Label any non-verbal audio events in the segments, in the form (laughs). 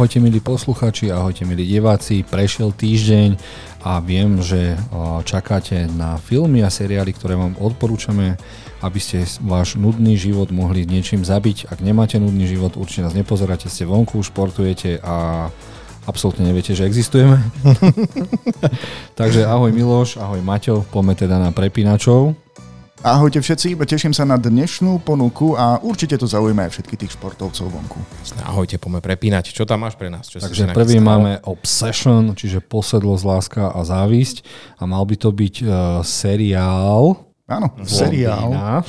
Ahojte milí posluchači, ahojte milí diváci, prešiel týždeň a viem, že čakáte na filmy a seriály, ktoré vám odporúčame, aby ste váš nudný život mohli niečím zabiť. Ak nemáte nudný život, určite nás nepozeráte, ste vonku, športujete a absolútne neviete, že existujeme. (laughs) Takže ahoj Miloš, ahoj Maťo, poďme teda na prepínačov. Ahojte všetci, teším sa na dnešnú ponuku a určite to zaujíma aj všetky tých športovcov vonku. Ahojte, poďme prepínať. Čo tam máš pre nás? Čo Takže prvý máme Obsession, čiže posedlosť, láska a závisť. A mal by to byť uh, seriál. Áno, seriál. (laughs)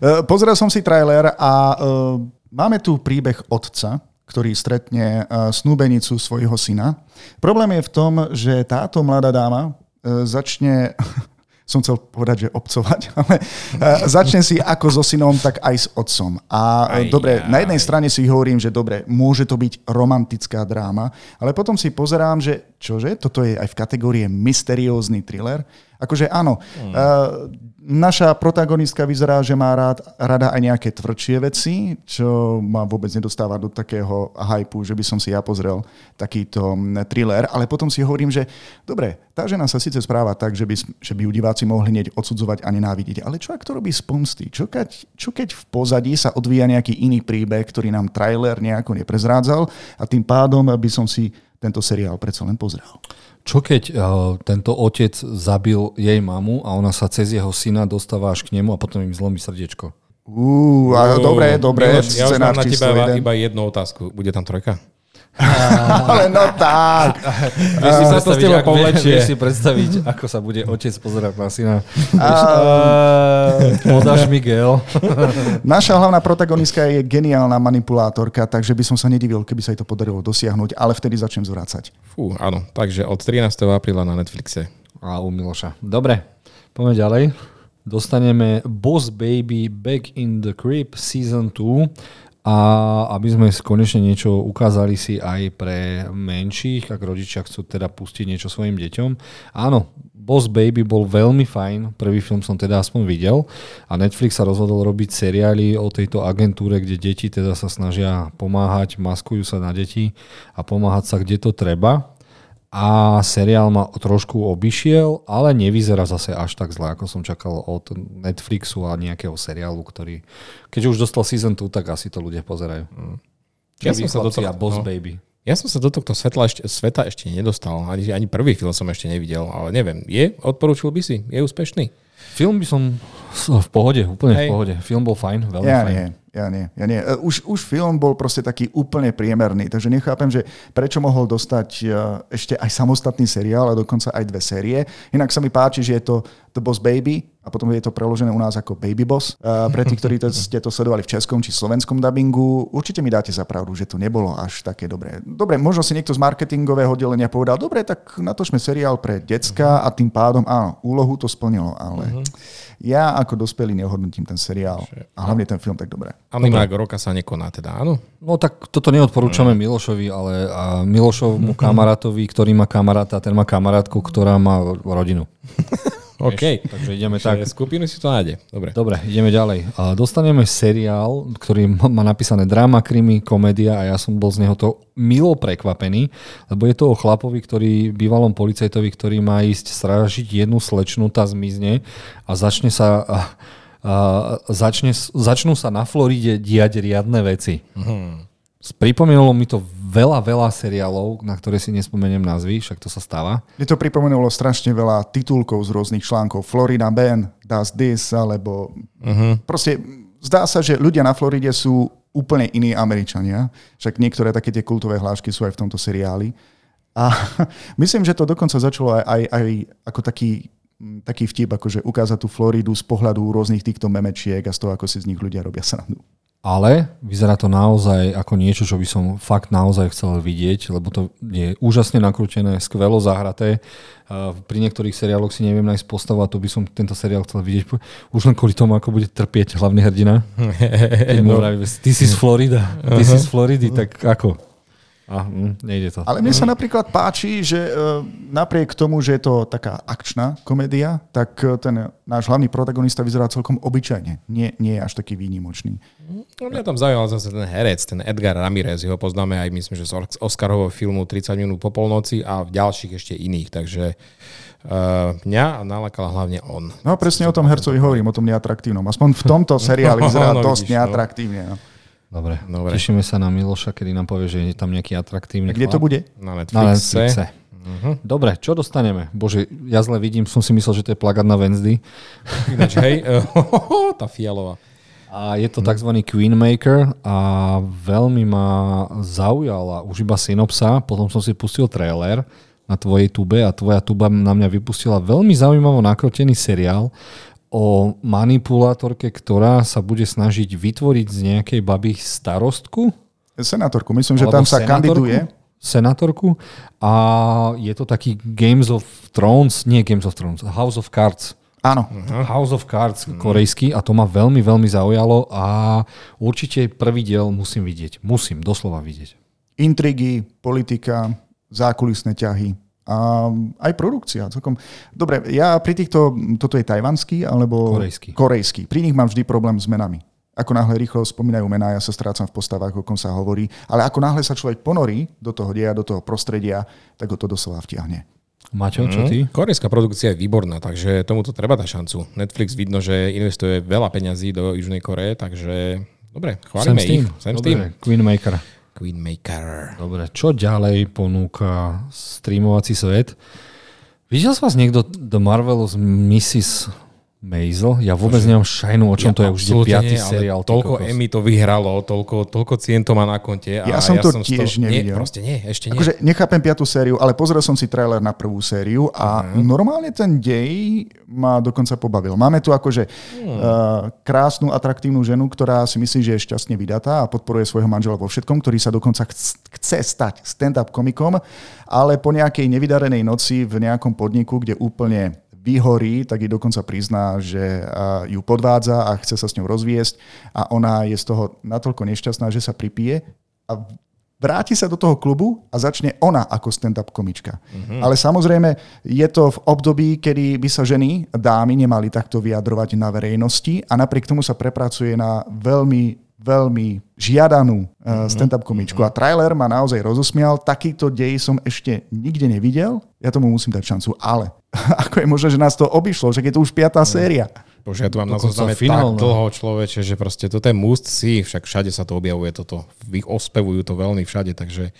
E, Pozrel som si trailer a uh, máme tu príbeh otca, ktorý stretne uh, snúbenicu svojho syna. Problém je v tom, že táto mladá dáma uh, začne (laughs) som chcel povedať, že obcovať, (laughs) ale uh, začne si ako so synom, tak aj s otcom. A aj, dobre, aj. na jednej strane si hovorím, že dobre, môže to byť romantická dráma, ale potom si pozerám, že čože, toto je aj v kategórii mysteriózny thriller. Akože áno, uh, Naša protagonistka vyzerá, že má rád, rada aj nejaké tvrdšie veci, čo ma vôbec nedostáva do takého hypu, že by som si ja pozrel takýto thriller, ale potom si hovorím, že dobre, tá žena sa síce správa tak, že by, že by ju diváci mohli hneď odsudzovať a nenávidieť, ale čo ak to robí z pomsty? Čo keď, čo keď v pozadí sa odvíja nejaký iný príbeh, ktorý nám trailer nejako neprezrádzal a tým pádom by som si tento seriál predsa len pozrel. Čo keď uh, tento otec zabil jej mamu a ona sa cez jeho syna dostáva až k nemu a potom im zlomí srdiečko? Uú, uh, dobre, dobre. ja už mám na teba iba, iba jednu otázku. Bude tam trojka? (laughs) Ale no tak. Vieš si, predstaviť, ako, vieš si predstaviť, ako sa bude otec pozerať na syna. Podáš Miguel. (laughs) Naša hlavná protagonistka je geniálna manipulátorka, takže by som sa nedivil, keby sa jej to podarilo dosiahnuť, ale vtedy začnem zvrácať. Fú, áno. Takže od 13. apríla na Netflixe. A u Miloša. Dobre, poďme ďalej. Dostaneme Boss Baby Back in the Crib Season 2 a aby sme konečne niečo ukázali si aj pre menších, ak rodičia chcú teda pustiť niečo svojim deťom. Áno, Boss Baby bol veľmi fajn, prvý film som teda aspoň videl. A Netflix sa rozhodol robiť seriály o tejto agentúre, kde deti teda sa snažia pomáhať, maskujú sa na deti a pomáhať sa kde to treba a seriál ma trošku obišiel, ale nevyzerá zase až tak zle, ako som čakal od Netflixu a nejakého seriálu, ktorý, keď už dostal season 2, tak asi to ľudia pozerajú. Mm. Ja som sa do toho, Boss no. Baby. Ja som sa do tohto svetla ešte, sveta ešte nedostal, ani, ani prvý film som ešte nevidel, ale neviem, je? Odporúčil by si? Je úspešný? Film by som v pohode, úplne Hej. v pohode. Film bol fajn, veľmi ja fajn. Nie. Ja nie, ja nie. E, už, už film bol proste taký úplne priemerný, takže nechápem, že prečo mohol dostať e, ešte aj samostatný seriál a dokonca aj dve série. Inak sa mi páči, že je to The Boss Baby a potom je to preložené u nás ako Baby Boss. E, pre tých, ktorí to, ste to sledovali v českom či slovenskom dubbingu, určite mi dáte za pravdu, že to nebolo až také dobré. Dobre, možno si niekto z marketingového oddelenia povedal, dobre, tak natočme seriál pre decka a tým pádom, áno, úlohu to splnilo, ale... Uh-huh ja ako dospelý neohodnotím ten seriál a hlavne ten film tak dobre. Animák roka sa nekoná teda, áno? No tak toto neodporúčame. Milošovi, ale a Milošovmu (laughs) kamarátovi, ktorý má kamaráta, ten má kamarátku, ktorá má rodinu. (laughs) OK. Takže ideme tak. Skupinu si to nájde. Dobre. Dobre, ideme ďalej. A dostaneme seriál, ktorý má napísané drama, krimi, komédia a ja som bol z neho to milo prekvapený, lebo je to o chlapovi, ktorý bývalom policajtovi, ktorý má ísť strážiť jednu slečnu, tá zmizne a začne sa... A, a, začne, začnú sa na Floride diať riadne veci. Hmm. Pripomenulo mi to veľa, veľa seriálov, na ktoré si nespomeniem názvy, však to sa stáva. Mne to pripomenulo strašne veľa titulkov z rôznych článkov. Florida Ben, Does This, alebo uh-huh. proste zdá sa, že ľudia na Floride sú úplne iní Američania. Však niektoré také tie kultové hlášky sú aj v tomto seriáli. A (laughs) myslím, že to dokonca začalo aj, aj, aj ako taký, taký vtip, akože ukázať tú Floridu z pohľadu rôznych týchto memečiek a z toho, ako si z nich ľudia robia srandu ale vyzerá to naozaj ako niečo, čo by som fakt naozaj chcel vidieť, lebo to je úžasne nakrútené, skvelo zahraté. Pri niektorých seriáloch si neviem nájsť postavu a to by som tento seriál chcel vidieť už len kvôli tomu, ako bude trpieť hlavný hrdina. (laughs) no. This is Florida. This is Floridy, tak ako? A, mm, nejde to. Ale mne sa napríklad páči, že uh, napriek tomu, že je to taká akčná komédia, tak uh, ten náš hlavný protagonista vyzerá celkom obyčajne. Nie, nie je až taký výnimočný. No, mňa tam zaujímal zase ten herec, ten Edgar Ramirez, ho poznáme aj myslím, že z Oscarového filmu 30 minút po polnoci a v ďalších ešte iných, takže uh, mňa nalakala hlavne on. No presne o tom hercovi hovorím, o tom neatraktívnom. Aspoň v tomto seriáli (laughs) vyzerá no, dosť vidíš, neatraktívne. No. Dobre. Dobre. Tešíme sa na Miloša, kedy nám povie, že je tam nejaký atraktívny Kde to bude? Na Netflixe. Na Netflixe. Uh-huh. Dobre, čo dostaneme? Bože, ja zle vidím, som si myslel, že to je plagát na Wednesday. (laughs) Ináč, hej, (laughs) tá fialová. A je to tzv. Queenmaker a veľmi ma zaujala už iba synopsa, potom som si pustil trailer na tvojej tube a tvoja tuba na mňa vypustila veľmi zaujímavo nakrotený seriál o manipulátorke, ktorá sa bude snažiť vytvoriť z nejakej baby starostku. Senátorku, myslím, že tam sa senátorku, kandiduje. Senátorku a je to taký Games of Thrones, nie Games of Thrones, House of Cards. Áno. Uh-huh. House of Cards korejský a to ma veľmi, veľmi zaujalo a určite prvý diel musím vidieť. Musím doslova vidieť. Intrigy, politika, zákulisné ťahy a aj produkcia. Celkom. Dobre, ja pri týchto, toto je tajvanský alebo korejský. korejský. Pri nich mám vždy problém s menami. Ako náhle rýchlo spomínajú mená, ja sa strácam v postavách, o kom sa hovorí. Ale ako náhle sa človek ponorí do toho deja, do toho prostredia, tak ho to doslova vtiahne. Maťo, čo ty? Mm. Korejská produkcia je výborná, takže tomuto treba dať šancu. Netflix vidno, že investuje veľa peňazí do Južnej Koreje, takže dobre, chválime ich. Sam dobre, Queenmaker. Queenmaker. Dobre, čo ďalej ponúka streamovací svet? Videl z vás niekto The Marvelous Mrs. Maisel. Ja vôbec nemám šajnu, o čom ja, to je už piatý seriál. Toľko Emmy to vyhralo, toľko, toľko cien to má na konte. A ja som ja to som tiež to... nevidel. Nie, proste nie, ešte nie. Akože nechápem piatú sériu, ale pozrel som si trailer na prvú sériu a uh-huh. normálne ten dej ma dokonca pobavil. Máme tu akože uh, krásnu, atraktívnu ženu, ktorá si myslí, že je šťastne vydatá a podporuje svojho manžela vo všetkom, ktorý sa dokonca chce stať stand-up komikom, ale po nejakej nevydarenej noci v nejakom podniku, kde úplne vyhorí, tak jej dokonca prizná, že ju podvádza a chce sa s ňou rozviesť a ona je z toho natoľko nešťastná, že sa pripije a vráti sa do toho klubu a začne ona ako stand-up komička. Mm-hmm. Ale samozrejme je to v období, kedy by sa ženy, dámy nemali takto vyjadrovať na verejnosti a napriek tomu sa prepracuje na veľmi veľmi žiadanú uh, stand-up komičku. A trailer ma naozaj rozosmial. Takýto dej som ešte nikde nevidel. Ja tomu musím dať šancu. Ale (laughs) ako je možné, že nás to obišlo? Že je to už piatá mhm. séria. Bože, ja tu mám na zozname tak dlho človeče, že proste toto je must si, však všade sa to objavuje toto. Ospevujú to veľmi všade, takže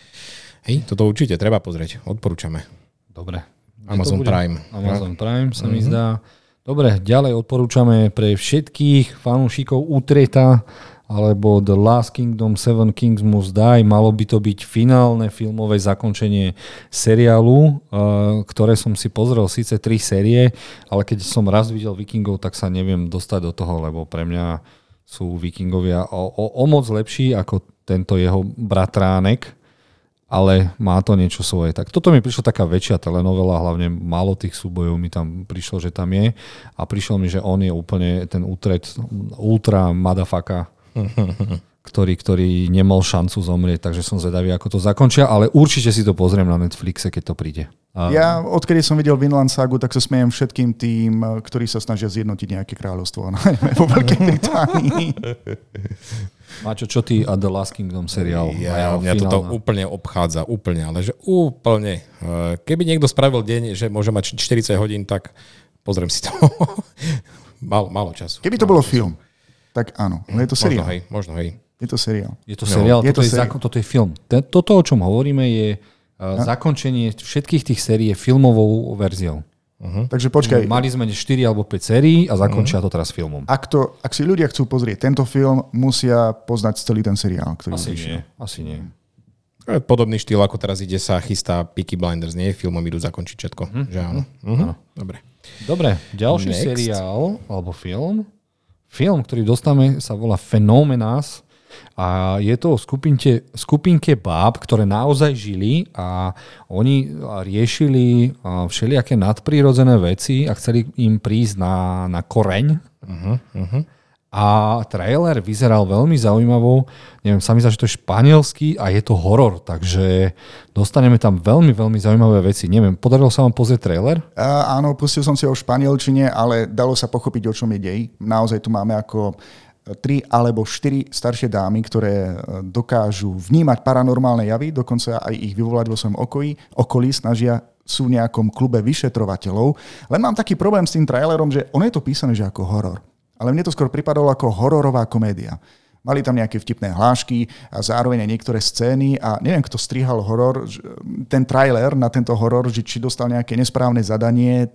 hej, toto určite treba pozrieť. Odporúčame. Dobre. Amazon Prime. Amazon Prime sa mm-hmm. mi zdá. Dobre, ďalej odporúčame pre všetkých fanúšikov Utreta alebo The Last Kingdom, Seven Kings Must Die. Malo by to byť finálne filmové zakončenie seriálu, uh, ktoré som si pozrel síce tri série, ale keď som raz videl Vikingov, tak sa neviem dostať do toho, lebo pre mňa sú Vikingovia o, o, o moc lepší ako tento jeho bratránek, ale má to niečo svoje. Tak toto mi prišla taká väčšia telenovela, hlavne málo tých súbojov mi tam prišlo, že tam je a prišlo mi, že on je úplne ten útret ultra madafaka (laughs) ktorý, ktorý nemal šancu zomrieť, takže som zvedavý, ako to zakončia, ale určite si to pozriem na Netflixe, keď to príde. A... Ja, odkedy som videl Vinland Sagu, tak sa smejem všetkým tým, ktorí sa snažia zjednotiť nejaké kráľovstvo, (laughs) najmä vo Veľkej Británii. (laughs) Mačo, čo ty a The Last Kingdom seriál? Ja, mňa finálna. toto úplne obchádza, úplne, ale že úplne. Eh, keby niekto spravil deň, že môže mať 40 hodín, tak pozriem si to. malo, malo času. Keby to bolo času. film, tak áno. Ale je to seriál. Možno hej, možno hej. Je to seriál. Je to seriál, je toto, to je zákon, toto je film. Toto, o čom hovoríme, je uh, zakončenie všetkých tých sérií filmovou verziou. Uh-huh. Takže počkaj. Mali sme 4 alebo 5 sérií a zakončia uh-huh. to teraz filmom. Ak, to, ak si ľudia chcú pozrieť tento film, musia poznať celý ten seriál, ktorý Asi nie. Asi nie. Podobný štýl, ako teraz ide sa chystá Peaky Blinders, nie? Filmom idú zakončiť všetko. Uh-huh. Že áno. Uh-huh. Dobre. Dobre, ďalší Next. seriál alebo film Film, ktorý dostávame, sa volá Fenomenás a je to o skupinke, skupinke báb, ktoré naozaj žili a oni riešili všelijaké nadprírodzené veci a chceli im prísť na, na koreň. Uh-huh, uh-huh. A trailer vyzeral veľmi zaujímavo. Neviem, sa mi že to je španielský a je to horor, takže dostaneme tam veľmi, veľmi zaujímavé veci. Neviem, podarilo sa vám pozrieť trailer? Uh, áno, pustil som si ho v španielčine, ale dalo sa pochopiť, o čom je dej. Naozaj tu máme ako tri alebo štyri staršie dámy, ktoré e, dokážu vnímať paranormálne javy, dokonca aj ich vyvolať vo svojom okolí, okolí snažia sú v nejakom klube vyšetrovateľov. Len mám taký problém s tým trailerom, že on je to písané, že ako horor ale mne to skôr pripadalo ako hororová komédia. Mali tam nejaké vtipné hlášky a zároveň aj niektoré scény a neviem, kto strihal horor, ten trailer na tento horor, že či dostal nejaké nesprávne zadanie,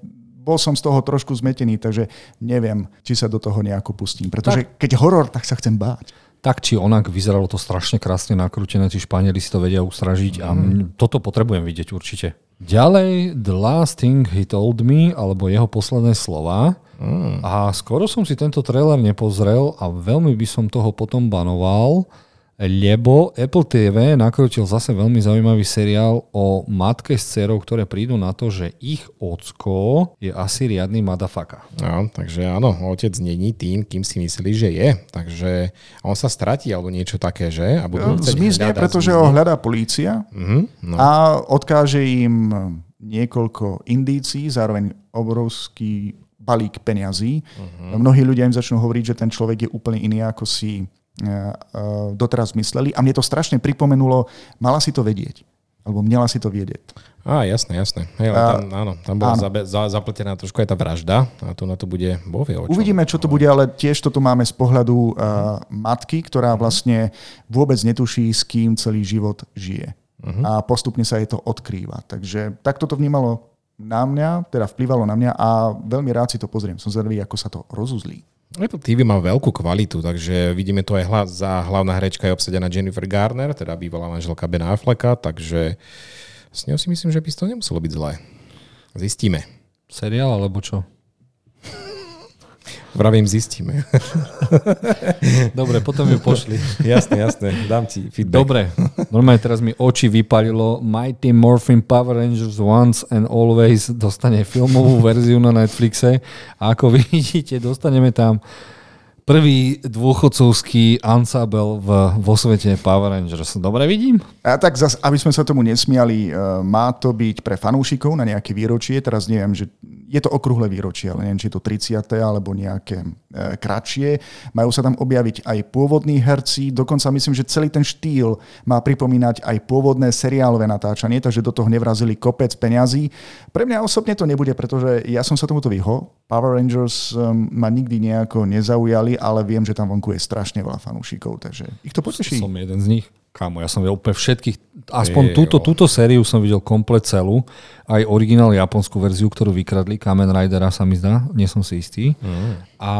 bol som z toho trošku zmetený, takže neviem, či sa do toho nejako pustím. Pretože tak. keď horor, tak sa chcem báť. Tak či onak, vyzeralo to strašne krásne nakrútené, tí Španieli si to vedia ustražiť mm. a toto potrebujem vidieť určite. Ďalej, The Last Thing He Told Me, alebo jeho posledné slova. Mm. A skoro som si tento trailer nepozrel a veľmi by som toho potom banoval, lebo Apple TV nakrútil zase veľmi zaujímavý seriál o matke s dcerou, ktoré prídu na to, že ich ocko je asi riadny madafaka. No, takže áno, otec není tým, kým si mysleli, že je. Takže on sa stratí alebo niečo také, že? A budú zmizne, pretože zmizne. ho hľadá polícia mm-hmm, no. a odkáže im niekoľko indícií, zároveň obrovský balík peňazí. Uh-huh. Mnohí ľudia im začnú hovoriť, že ten človek je úplne iný, ako si uh, uh, doteraz mysleli. A mne to strašne pripomenulo, mala si to vedieť. Alebo mala si to vedieť. Á, jasné, jasné. Hej, tam, áno, tam bola áno. Zabe, za, zapletená trošku aj tá vražda a tu na to bude bovie. Uvidíme, čo to bude, ale tiež toto máme z pohľadu uh, matky, ktorá vlastne vôbec netuší, s kým celý život žije. Uh-huh. A postupne sa jej to odkrýva. Takže takto to vnímalo na mňa, teda vplyvalo na mňa a veľmi rád si to pozriem. Som zvedavý, ako sa to rozuzlí. Apple TV má veľkú kvalitu, takže vidíme to aj hla, za hlavná herečka je obsadená Jennifer Garner, teda bývalá manželka Ben Afflecka, takže s ňou si myslím, že by to nemuselo byť zlé. Zistíme. Seriál alebo čo? Vravím, zistíme. (laughs) Dobre, potom ju pošli. (laughs) jasné, jasné, dám ti feedback. Dobre, normálne teraz mi oči vypalilo. Mighty Morphin Power Rangers Once and Always dostane filmovú verziu na Netflixe. A ako (laughs) vidíte, dostaneme tam prvý dôchodcovský v, vo svete Power Rangers. Dobre vidím? A tak zas, aby sme sa tomu nesmiali, uh, má to byť pre fanúšikov na nejaké výročie. Teraz neviem, že je to okrúhle výročie, ale neviem, či je to 30. alebo nejaké uh, kratšie. Majú sa tam objaviť aj pôvodní herci. Dokonca myslím, že celý ten štýl má pripomínať aj pôvodné seriálové natáčanie, takže do toho nevrazili kopec peňazí. Pre mňa osobne to nebude, pretože ja som sa tomuto vyhol. Power Rangers um, ma nikdy nejako nezaujali ale viem, že tam vonku je strašne veľa fanúšikov, takže ich to poteší. Som jeden z nich. Kámo, ja som videl úplne všetkých, aspoň túto, túto sériu som videl komplet celú, aj originál japonskú verziu, ktorú vykradli, Kamen Ridera sa mi zdá, nie som si istý. Mm. A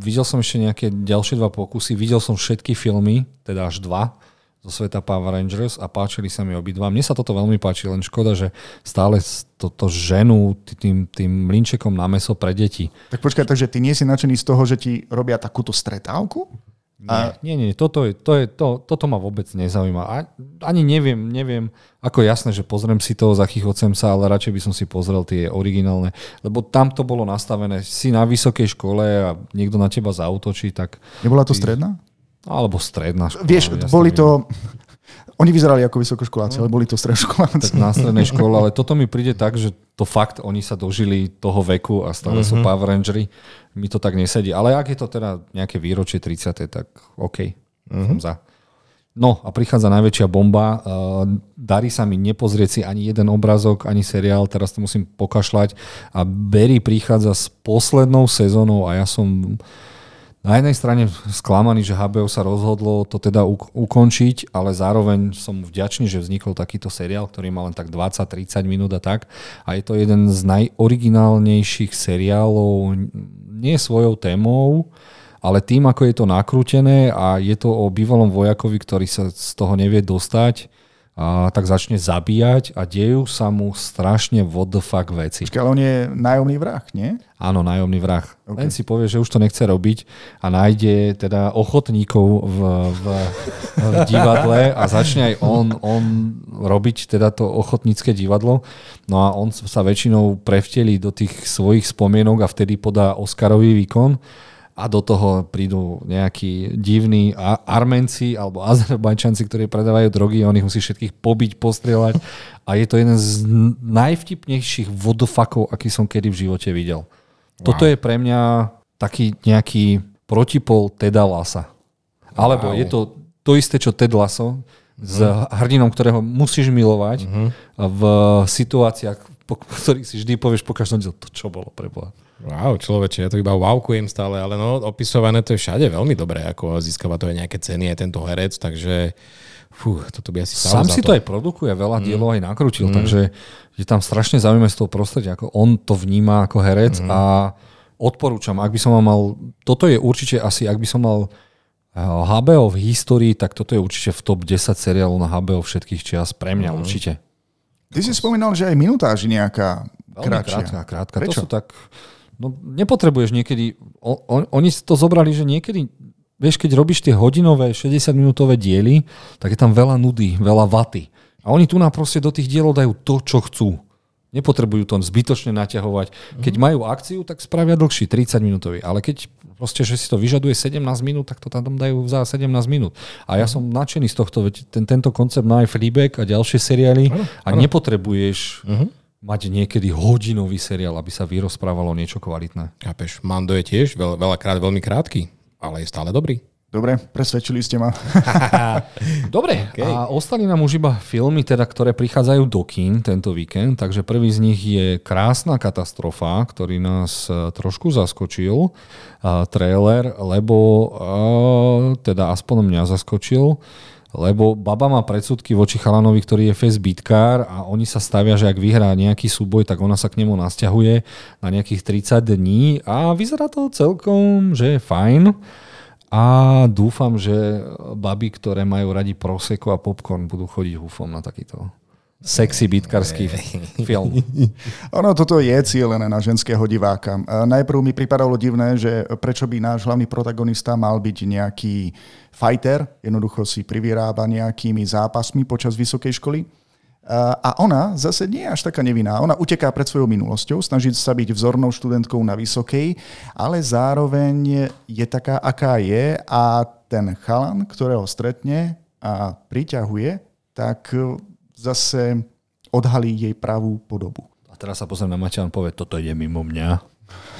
videl som ešte nejaké ďalšie dva pokusy, videl som všetky filmy, teda až dva, zo sveta Power Rangers a páčili sa mi obidva. Mne sa toto veľmi páči, len škoda, že stále toto ženu tým, tým mlinčekom na meso pre deti. Tak počkaj, takže ty nie si nadšený z toho, že ti robia takúto stretávku? A... Nie, nie, nie, toto, je, to je, to, toto ma vôbec nezaujíma. A, ani neviem, neviem, ako jasné, že pozriem si to, zachychocem sa, ale radšej by som si pozrel tie originálne, lebo tam to bolo nastavené, si na vysokej škole a niekto na teba zautočí, tak... Nebola to stredná? Alebo stredná škola. Vieš, boli to... Oni vyzerali ako vysokoškoláci, ale boli to stredoškoláci. Tak na strednej škole, ale toto mi príde tak, že to fakt, oni sa dožili toho veku a stále uh-huh. sú mhm. Power Rangery. Mi to tak nesedí. Ale ak je to teda nejaké výročie 30. tak OK. Uh-huh. Som za. No a prichádza najväčšia bomba. Uh, darí sa mi nepozrieť si ani jeden obrazok, ani seriál, teraz to musím pokašľať. A Barry prichádza s poslednou sezónou a ja som na jednej strane sklamaný, že HBO sa rozhodlo to teda ukončiť, ale zároveň som vďačný, že vznikol takýto seriál, ktorý má len tak 20-30 minút a tak. A je to jeden z najoriginálnejších seriálov, nie svojou témou, ale tým, ako je to nakrútené a je to o bývalom vojakovi, ktorý sa z toho nevie dostať, a tak začne zabíjať a dejú sa mu strašne what the fuck veci. Počkej, ale on je nájomný vrah, nie? Áno, nájomný vrah. Okay. Len si povie, že už to nechce robiť a nájde teda ochotníkov v, v, v divadle a začne aj on, on robiť teda to ochotnícke divadlo. No a on sa väčšinou prevtelí do tých svojich spomienok a vtedy podá Oscarový výkon a do toho prídu nejakí divní Armenci alebo Azerbajčanci, ktorí predávajú drogy a on ich musí všetkých pobiť, postrieľať a je to jeden z najvtipnejších vodofakov, aký som kedy v živote videl. Wow. Toto je pre mňa taký nejaký protipol Teda Lasa. Alebo wow. je to to isté, čo Ted Lasso, s hrdinom, ktorého musíš milovať uh-huh. v situáciách, po ktorých si vždy povieš po každom diel, to čo bolo pre Boha. Wow, človeče, ja to iba wowkujem stále, ale no, opisované to je všade veľmi dobré, ako získava to aj nejaké ceny, aj tento herec, takže fú, toto by asi Sám si to. to aj produkuje, veľa mm. dielov aj nakrútil, mm. takže je tam strašne zaujímavé z toho prostredia, ako on to vníma ako herec mm. a odporúčam, ak by som mal, toto je určite asi, ak by som mal HBO v histórii, tak toto je určite v top 10 seriálov na HBO všetkých čias. Pre mňa mm. určite. Ty si spomínal, že aj minutáž je nejaká kratšia. Krátka, krátka. Prečo? To sú tak... No, nepotrebuješ niekedy... On, on, oni to zobrali, že niekedy... Vieš, keď robíš tie hodinové, 60-minútové diely, tak je tam veľa nudy, veľa vaty. A oni tu nám proste do tých dielov dajú to, čo chcú. Nepotrebujú to zbytočne naťahovať. Keď mhm. majú akciu, tak spravia dlhší, 30 minútový. Ale keď proste, že si to vyžaduje 17 minút, tak to tam dajú za 17 minút. A ja mhm. som nadšený z tohto, veď ten, tento koncept má aj Fleabag a ďalšie seriály ano, a ano. nepotrebuješ uh-huh. mať niekedy hodinový seriál, aby sa vyrozprávalo niečo kvalitné. Chápeš, Mando je tiež veľ, veľakrát veľmi krátky, ale je stále dobrý. Dobre, presvedčili ste ma. (laughs) Dobre, okay. a ostali nám už iba filmy, teda, ktoré prichádzajú do kín tento víkend, takže prvý z nich je Krásna katastrofa, ktorý nás e, trošku zaskočil, uh, trailer, lebo uh, teda aspoň mňa zaskočil, lebo baba má predsudky voči chalanovi, ktorý je face beatkár a oni sa stavia, že ak vyhrá nejaký súboj, tak ona sa k nemu nasťahuje na nejakých 30 dní a vyzerá to celkom, že je fajn. A dúfam, že baby, ktoré majú radi proseko a popcorn, budú chodiť húfom na takýto sexy bitkarský (laughs) film. (laughs) Ono toto je cieľené na ženského diváka. Najprv mi pripadalo divné, že prečo by náš hlavný protagonista mal byť nejaký fighter, jednoducho si privyrába nejakými zápasmi počas vysokej školy a ona zase nie je až taká nevinná. Ona uteká pred svojou minulosťou, snaží sa byť vzornou študentkou na vysokej, ale zároveň je taká, aká je a ten chalan, ktorého stretne a priťahuje, tak zase odhalí jej pravú podobu. A teraz sa pozriem na Maťa povie, toto ide mimo mňa.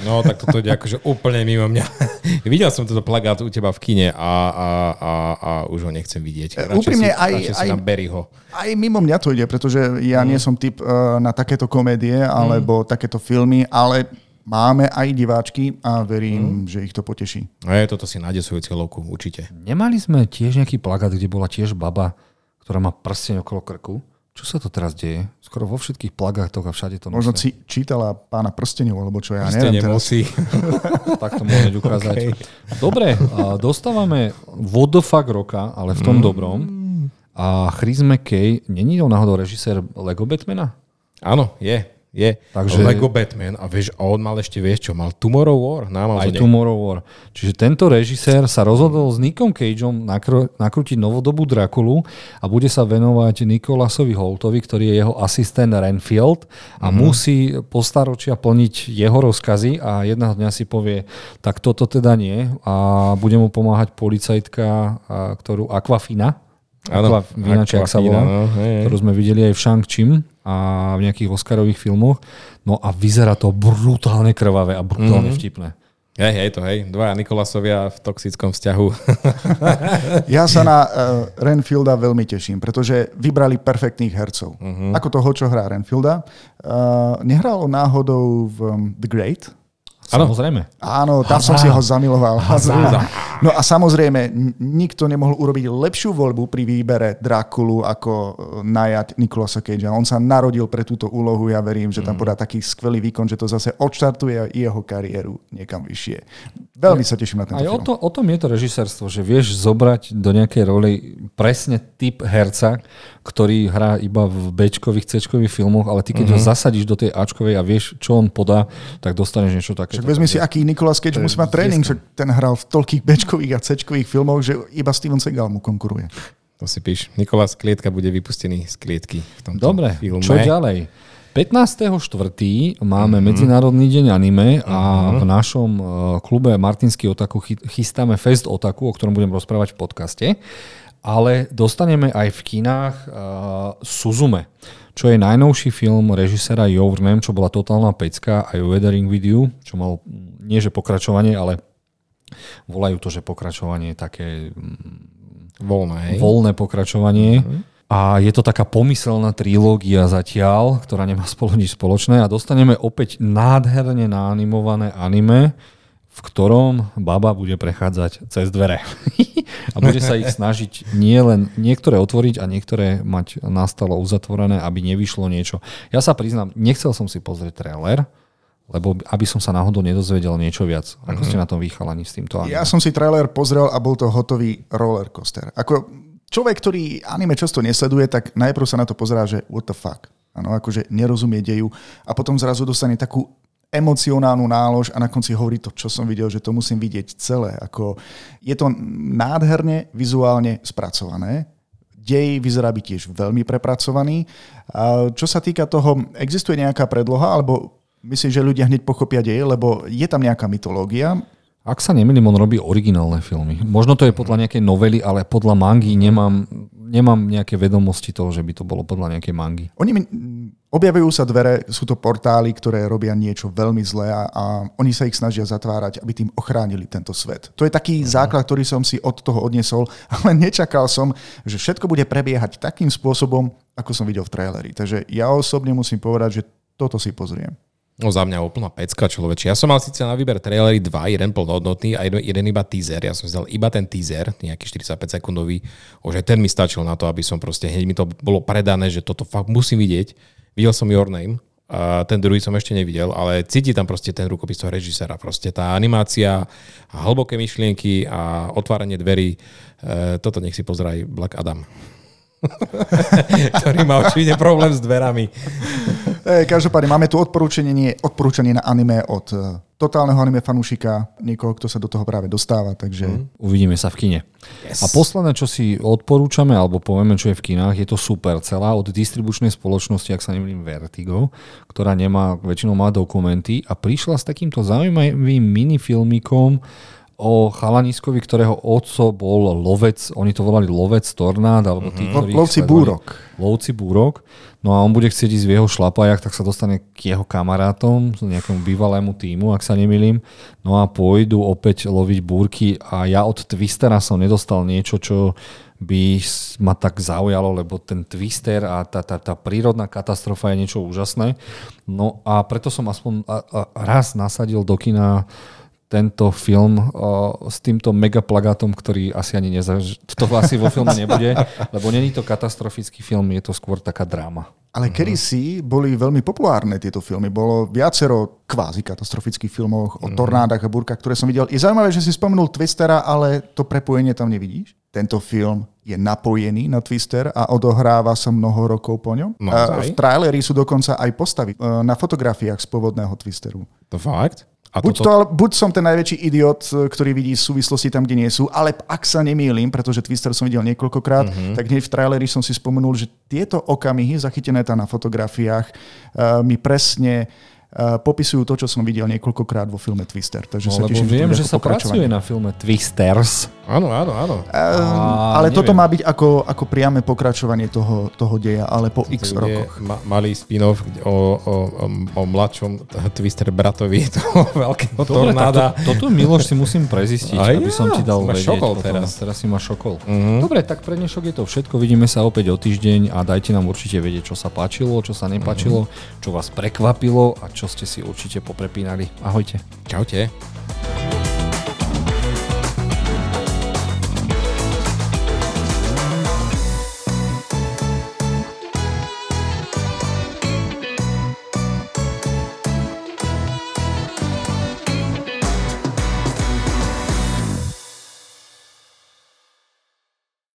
No, tak toto ide akože úplne mimo mňa. (laughs) Videl som toto plagát u teba v kine a, a, a, a už ho nechcem vidieť. Radšej Úprimne si, aj, aj, ho. aj mimo mňa to ide, pretože ja mm. nie som typ uh, na takéto komédie alebo mm. takéto filmy, ale máme aj diváčky a verím, mm. že ich to poteší. A je toto si nájde svoju cieľovku, určite. Nemali sme tiež nejaký plagát, kde bola tiež baba, ktorá má prsteň okolo krku? Čo sa to teraz deje? Skoro vo všetkých plagátoch a všade to Možno si čítala pána prstenov, alebo čo ja Prstene neviem teraz. (laughs) tak to môžeme ukázať. Okay. Dobre, dostávame vodofak roka, ale v tom mm. dobrom. A Chris McKay, není to náhodou režisér Lego Batmana? Áno, je. Je. Takže... Lego Batman a vieš, a on mal ešte, vieš čo, mal Tomorrow War Amazone. Aj Tomorrow War. Čiže tento režisér sa rozhodol s Nickom Cageom nakr- nakrútiť novodobú Drakulu a bude sa venovať Nikolasovi Holtovi, ktorý je jeho asistent Renfield a mm-hmm. musí postaročia plniť jeho rozkazy a jedného dňa si povie, tak toto teda nie a bude mu pomáhať policajtka, ktorú Aquafina, Aqua, Aquafina, ak sa volá, no, ktorú sme videli aj v Shang Chim a v nejakých Oscarových filmoch. No a vyzerá to brutálne krvavé a brutálne mm-hmm. vtipné. Hej, hej, to hej. Dvaja Nikolasovia v toxickom vzťahu. (laughs) ja sa na uh, Renfielda veľmi teším, pretože vybrali perfektných hercov. Uh-huh. Ako toho, čo hrá Renfielda. Uh, nehral náhodou v um, The Great? Samozrejme. Áno, tam som si ho zamiloval. (laughs) No a samozrejme, nikto nemohol urobiť lepšiu voľbu pri výbere Drakulu ako e, najať Nikolasa Cagea. On sa narodil pre túto úlohu, ja verím, že tam mm. podá taký skvelý výkon, že to zase odštartuje jeho kariéru niekam vyššie. Veľmi sa teším na tento Aj film. O, to, o tom je to režisérstvo, že vieš zobrať do nejakej roli presne typ herca, ktorý hrá iba v Bčkových, Cčkových filmoch, ale ty keď mm-hmm. ho mhm. zasadíš do tej Ačkovej a vieš, čo on podá, tak dostaneš niečo také. Však vezmi si, aký Nikolas Cage musí mať tréning, že ten hral v toľkých Bčkových a Cčkových filmoch, že iba Steven Seagal mu konkuruje. To si píš. Nikolás Klietka bude vypustený z klietky v tomto Dobre, filme. čo ďalej? 15.4. máme mm-hmm. Medzinárodný deň anime a mm-hmm. v našom uh, klube Martinský Otaku chystáme Fest Otaku, o ktorom budem rozprávať v podcaste. Ale dostaneme aj v kinách uh, Suzume, čo je najnovší film režisera Jovrnem, čo bola totálna pecka, aj Weathering with You, čo mal nie že pokračovanie, ale volajú to, že pokračovanie je také mm, voľné, hej? voľné pokračovanie. Mm-hmm a je to taká pomyselná trilógia zatiaľ, ktorá nemá spolu nič spoločné a dostaneme opäť nádherne naanimované anime, v ktorom baba bude prechádzať cez dvere. (laughs) a bude sa ich snažiť nie len niektoré otvoriť a niektoré mať nastalo uzatvorené, aby nevyšlo niečo. Ja sa priznám, nechcel som si pozrieť trailer, lebo aby som sa náhodou nedozvedel niečo viac. Ako mm-hmm. ste na tom vychalani s týmto anime? Ja som si trailer pozrel a bol to hotový roller coaster. Ako človek, ktorý anime často nesleduje, tak najprv sa na to pozerá, že what the fuck. Ano, akože nerozumie deju a potom zrazu dostane takú emocionálnu nálož a na konci hovorí to, čo som videl, že to musím vidieť celé. Ako, je to nádherne vizuálne spracované. Dej vyzerá byť tiež veľmi prepracovaný. A čo sa týka toho, existuje nejaká predloha, alebo myslím, že ľudia hneď pochopia dej, lebo je tam nejaká mytológia. Ak sa nemýlim, on robí originálne filmy. Možno to je podľa nejakej novely, ale podľa mangy nemám, nemám nejaké vedomosti toho, že by to bolo podľa nejakej mangy. Oni objavujú sa dvere, sú to portály, ktoré robia niečo veľmi zlé a, a oni sa ich snažia zatvárať, aby tým ochránili tento svet. To je taký uh-huh. základ, ktorý som si od toho odnesol, (laughs) ale nečakal som, že všetko bude prebiehať takým spôsobom, ako som videl v traileri. Takže ja osobne musím povedať, že toto si pozriem. No za mňa úplná pecka človeč. Ja som mal síce na výber trailery dva, jeden plnohodnotný a jeden, jeden iba teaser. Ja som vzal iba ten teaser, nejaký 45 sekundový. Aj ten mi stačil na to, aby som proste, hneď mi to bolo predané, že toto fakt musím vidieť. Videl som Your Name, a ten druhý som ešte nevidel, ale cíti tam proste ten rukopis toho režisera. Proste tá animácia a hlboké myšlienky a otváranie dverí, e, toto nech si pozeraj Black Adam. (laughs) ktorý má očividne problém s dverami. Hey, každopádne máme tu odporúčanie, odporúčanie na anime od uh, totálneho anime fanúšika, niekoho, kto sa do toho práve dostáva. Takže... Mm. Uvidíme sa v kine. Yes. A posledné, čo si odporúčame, alebo povieme, čo je v kinách, je to super celá od distribučnej spoločnosti, ak sa nemýlim Vertigo, ktorá nemá, väčšinou má dokumenty a prišla s takýmto zaujímavým minifilmikom, o chalaniskovi, ktorého otco bol lovec, oni to volali lovec tornád, alebo tí, mm-hmm. Lovci búrok. Lovci búrok. No a on bude chcieť ísť v jeho šlapajach, tak sa dostane k jeho kamarátom, nejakému bývalému týmu, ak sa nemýlim. No a pôjdu opäť loviť búrky a ja od Twistera som nedostal niečo, čo by ma tak zaujalo, lebo ten twister a tá, tá, tá prírodná katastrofa je niečo úžasné. No a preto som aspoň raz nasadil do kina tento film o, s týmto megaplagátom, ktorý asi ani nezaž... To asi vo filme nebude, lebo není to katastrofický film, je to skôr taká dráma. Ale uh-huh. kedysi boli veľmi populárne tieto filmy. Bolo viacero kvázi katastrofických filmov o uh-huh. tornádach a burkách, ktoré som videl. Je zaujímavé, že si spomenul Twistera, ale to prepojenie tam nevidíš. Tento film je napojený na Twister a odohráva sa mnoho rokov po ňom. No, v traileri sú dokonca aj postavy e, na fotografiách z pôvodného Twisteru. To fakt? A buď, toto... to, buď som ten najväčší idiot, e, ktorý vidí súvislosti tam, kde nie sú, ale ak sa nemýlim, pretože Twister som videl niekoľkokrát, mm-hmm. tak hneď v traileri som si spomenul, že tieto okamihy zachytené tam na fotografiách uh, mi presne uh, popisujú to, čo som videl niekoľkokrát vo filme Twister. Takže no, sa teším, viem, že sa pracuje na filme Twisters. Áno, áno, áno. Uh, ale neviem. toto má byť ako, ako priame pokračovanie toho, toho deja, ale po to x rokoch. Ma, malý spin-off o, o, o, o mladšom Twister bratovi (laughs) toho veľkého Dobre, tornáda. To, toto Miloš si musím prezistiť, Aj aby ja, som ti dal vedieť. Šokol potom. teraz. Teraz si ma šokol. Uh-huh. Dobre, tak pre dnešok je to všetko. Vidíme sa opäť o týždeň a dajte nám určite vedieť, čo sa páčilo, čo sa nepáčilo, uh-huh. čo vás prekvapilo a čo ste si určite poprepínali. Ahojte. Čaute.